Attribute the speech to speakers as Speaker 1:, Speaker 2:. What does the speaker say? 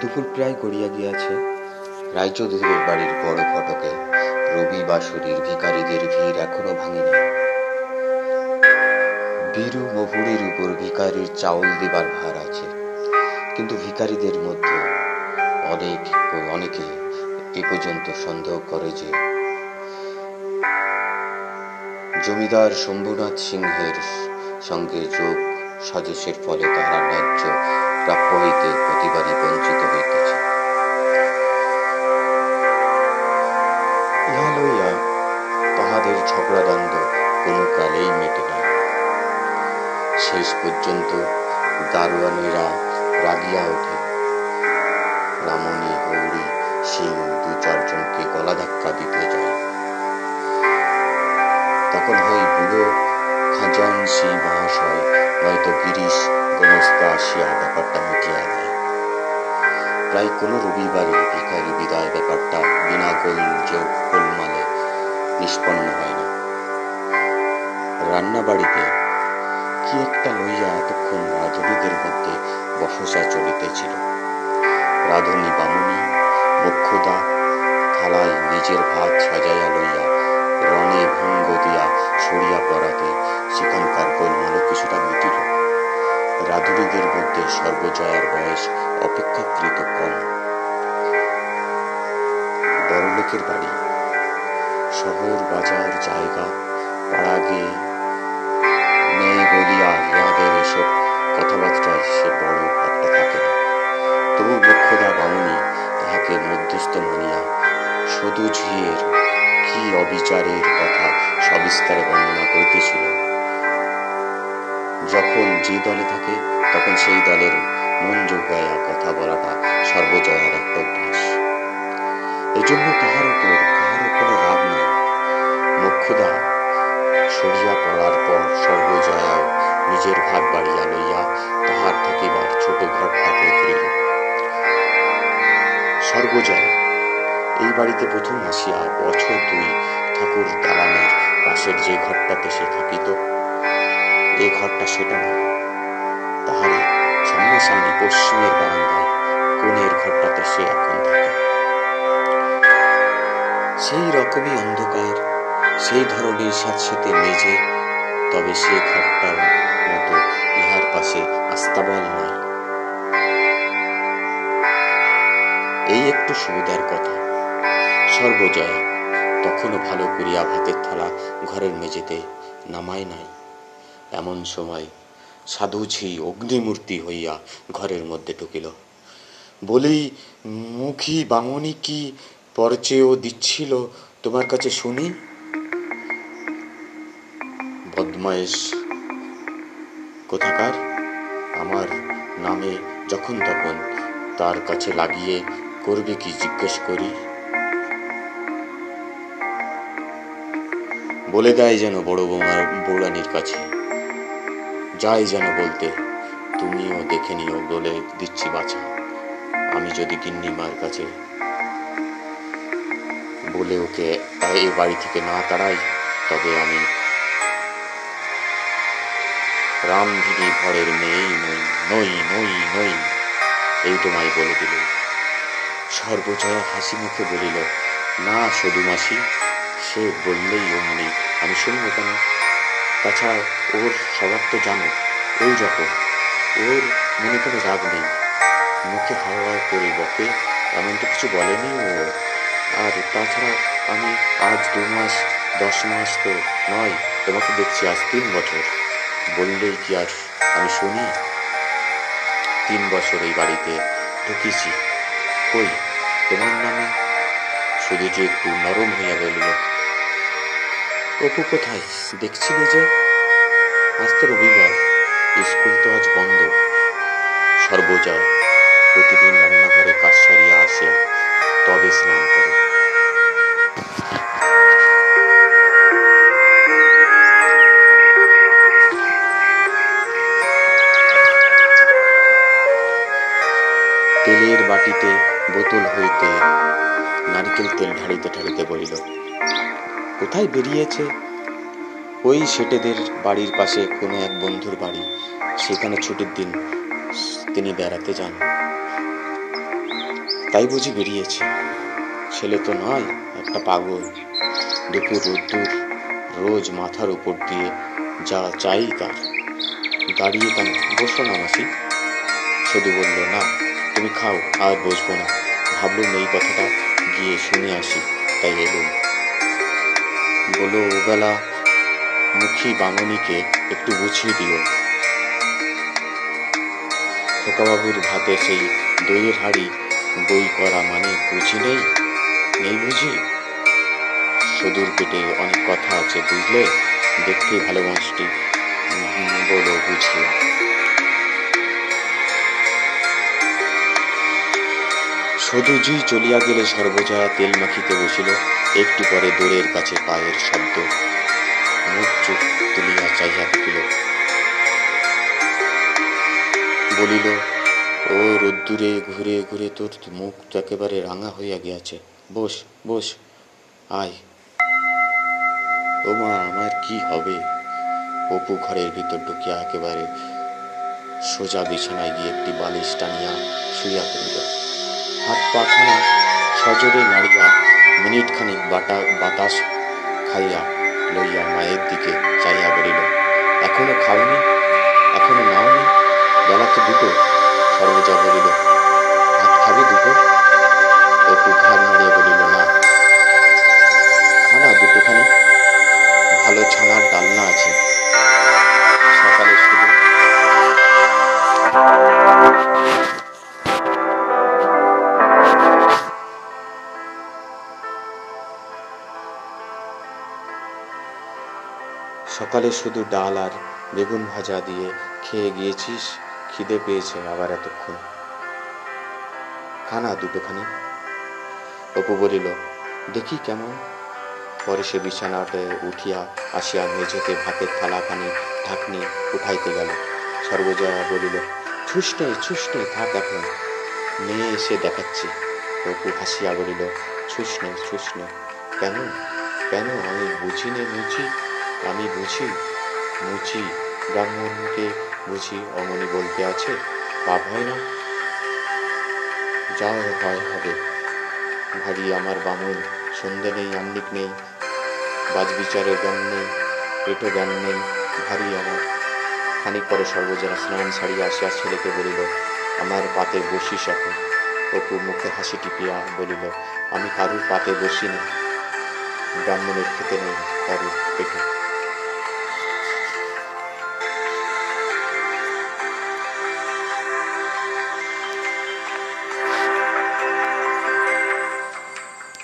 Speaker 1: দুপুর প্রায় গড়িয়া গিয়াছে। রায়চৌধুরীর বাড়ির বড় ফটকে রবি বাসুরীর ভিকারীদের ভিড় এখনও ভাঙেনি। বীরু মহুরির উপর ভিকারির চাউল দিবার ভার আছে। কিন্তু ভিকারীদের মধ্যে অনেক অনেকে এ পর্যন্ত সন্দেহ করে যে জমিদার শম্ভুনাথ সিংহের সঙ্গে যোগ সাজসের ফলে তাহারা ন্যায্য প্রাপ্য হইতে প্রতিবারই বঞ্চিত হইতেছে। ইহা লইয়া তাহাদের ঝগড়াদ্বন্দ্ব কোনো কালেই মেটে নাই। শেষ পর্যন্ত দারোয়ানেরা রাগিয়া ওঠে। রামণী, গৌরী, সিং দু চারজনকে গলা ধাক্কা দিতে যায়। তখন হয় বুড়ো খাজানসি মহাশয় নয়তো গিরিশ গোমস্তা আসিয়া ব্যাপারটা মিটিয়া দেয় প্রায় কোনো রবিবারই ভিখারি বিদায় ব্যাপারটা বিনা গোল যে গোলমালে নিষ্পন্ন হয় না। রান্না বাড়িতে কি একটা লইয়া এতক্ষণ রাধুনীদের মধ্যে বসসা চলিতেছিল। রাধুনী বামুনি, মুখ্যদা, থালায় নিজের ভাত সাজাইয়া লইয়া রণে ভঙ্গ দিয়া সরিয়া পড়াতে সেখানকার গোলমালও কিছুটা মিটিল। রাধুনীদের মধ্যে সর্বজয়ার বয়স অপেক্ষাকৃত কম। বড়লোকের বাড়ি। শহর, বাজার, জায়গা পাড়া গিয়ে মেয়ে বলিয়া ইহাদের এসব কথাবার্তায় সে বড় একটা থাকে না। তবু মুখ্যদা বামুনি তাহাকে মধ্যস্থ মানিয়া সদু ঝিয়ের কি অবিচারের কথা সবিস্তারে বর্ণনা করিতেছিল। যখন যে দলে থাকে, তখন সেই দলের মন যোগাইয়া কথা বলাটা সর্বজয়ার একটা অভ্যাস। এই জন্য তাহার উপর কাহার কোনো রাগ নাই। মুখ্যদা সরিয়া পড়ার পর সর্বজয়াও নিজের ভাগ বাড়িয়া লইয়া তাহার থাকিবার ছোট ঘরটাকে ফিরিল। সর্বজয়া এই বাড়িতে প্রথম আসিয়া বছর দুই ঠাকুর দালানের পাশের যে ঘরটাতে সে থাকিত এই ঘরটা সেটা নয়। তাহারই সামনাসামনি পশ্চিমের বারান্দায় কোণের ঘরটাতে সে এখন থাকে। সেই রকমই অন্ধকার, সেই ধরনের স্যাঁতস্যাঁতে মেঝে, তবে সে ঘরটার মতো ইহার পাশে আস্তাবল নাই এই একটু সুবিধার কথা। সর্বজয়া। তখনও ভালো করিয়া ভাতের থালা ঘরের মেঝেতে নামায় নাই। এমন সময় সাধুঝি অগ্নিমূর্তি হইয়া ঘরের মধ্যে ঢুকিল। বলি মুখী বামনি কি পরচেও দিচ্ছিল তোমার কাছে শুনি? বদমায়েশ, কোথাকার? আমার নামে যখন তখন তার কাছে লাগিয়ে করবে কি জিজ্ঞেস করি? বলে দেয় যেন বড় বৌমার বৌরানির কাছে। যাই যেন বলতে, তুমিও দেখে নিও বলে দিচ্ছি বাছা। আমি যদি গিন্নি মার কাছে বলে ওকে এ বাড়ি থেকে না তাড়াই, তবে আমি রামধিনী ঘরের মেয়েই নই নই নই নই, এই তোমায় বলে দিল। সর্বজয়া হাসি মুখে বলিল, না সদু মাসি সে বললেই অমনি আমি শুনব কেন? তাছাড়া ওর স্বভাব তো জানো, ও যখন, ওর মনে কোনো রাগ নেই। মুখে হাওয়া করে বকে, এমন তো কিছু বলেনি ও। আর তাছাড়া আমি আজ দু মাস, দশ মাস তো নয়, তোমাকে দেখছি আজ তিন বছর। বললেই কি আর আমি শুনি? তিন বছর এই বাড়িতে ঢুকেছি। কই, তোমার নামে? শুধু যে একটু নরম হইয়া বলিল অপু কোথায়? দেখছিলে যে? আজ তো রবিবার, স্কুল তো আজ বন্ধ। সর্বজয়া প্রতিদিন রান্নাঘরে কাজ সারিয়া আসে, তবে স্নান করে। তেলের বাটিতে বোতল হইতে নারকেল তেল ঢালিতে ঢালিতে বলিল কোথায় বেরিয়েছে? ওই সেটেদের বাড়ির পাশে কোনো এক বন্ধুর বাড়ি। সেখানে ছুটির দিন তিনি বেড়াতে যান। তাই বুঝি বেরিয়েছে। ছেলে তো নয়, একটা পাগল। দুপুর রোদ্দুর, রোজ মাথার উপর দিয়ে যা চাই তার। দাঁড়িয়ে কেন? বসো না মাসি। শুধু বলল, না, তুমি খাও, আর বসবো না। ভাবলুম এই কথাটা গিয়ে শুনে আসি। তাই এলুম বলো ওবেলা, মুখী বামনিকে একটু বুঝিয়ে দিও। খোকাবাবুর ভাতে সেই দইয়ের হাড়ি, বই করা মানে বুঝি নেই? নেই বুঝি? সদূর পেটে অনেক কথা আছে বুঝলে দেখতে ভালোবাসটি বলো বুঝিয়ে সদুজি চলিয়া গেলে সর্বজয়া তেল মাখিতে বসিল। একটু পরে দূরের কাছে পায়ের শব্দ মুখ চোখ তুলিয়া চাইয়া দেখিল বলিল, ও রোদ্দুরে, ঘুরে ঘুরে তোর মুখ একেবারে রাঙা হইয়া গিয়াছে। বস বস, আয়। ও মা আমার কি হবে? অপু ঘরের ভিতর ঢুকিয়া একেবারে সোজা বিছানায় গিয়ে একটি বালিশ টানিয়া শুইয়া পড়িল। হাত পাখানা সজোরে নাড়িয়া মিনিট খানিক বাটা বাতাস খাইয়া লইয়া মায়ের দিকে চাইয়া বলিল এখনও খাওনি, এখনও নাওনি বেলা তো দুটো, সর্বজা বলিল, ভাত খাবে দুটো? সকালে শুধু ডাল আর বেগুন ভাজা দিয়ে খেয়ে গিয়েছিস, খিদে পেয়েছে আবার এতক্ষণ। খানা দুটোখানি। অপু বলিল, দেখি কেমন? পরে সে বিছানাতে উঠিয়া আসিয়া মেঝেতে ভাতের থালাখানি ঢাকনি উঠাইতে গেল। সর্বজয়া বলিল ছুস নেই থাক এখন। মেয়ে এসে দেখাচ্ছি। অপু হাসিয়া বলিল ছুস নেই কেন? কেন? আমি বুঝি নে মুচি আমি বুঝি, মুচি ব্রাহ্মণকে বুঝি অমনি বলতে আছে, পাপ হয় না? যা হয় হবে। ভারী আমার বামুন, সন্ধে নেই আন্নিক নেই, বাজ বিচারের জ্ঞান নেই, পেটো জ্ঞান নেই, ভারী আমার। খানিক পরে সর্বজনা স্নান ছাড়িয়া আসিয়া ছেলেকে বলিল, আমার পাতে বসিস এখন। অপু মুখে হাসি টিপিয়া বলিল, আমি কারুর পাতে বসি না ব্রাহ্মণের খেতে নেই কারুর পেটে।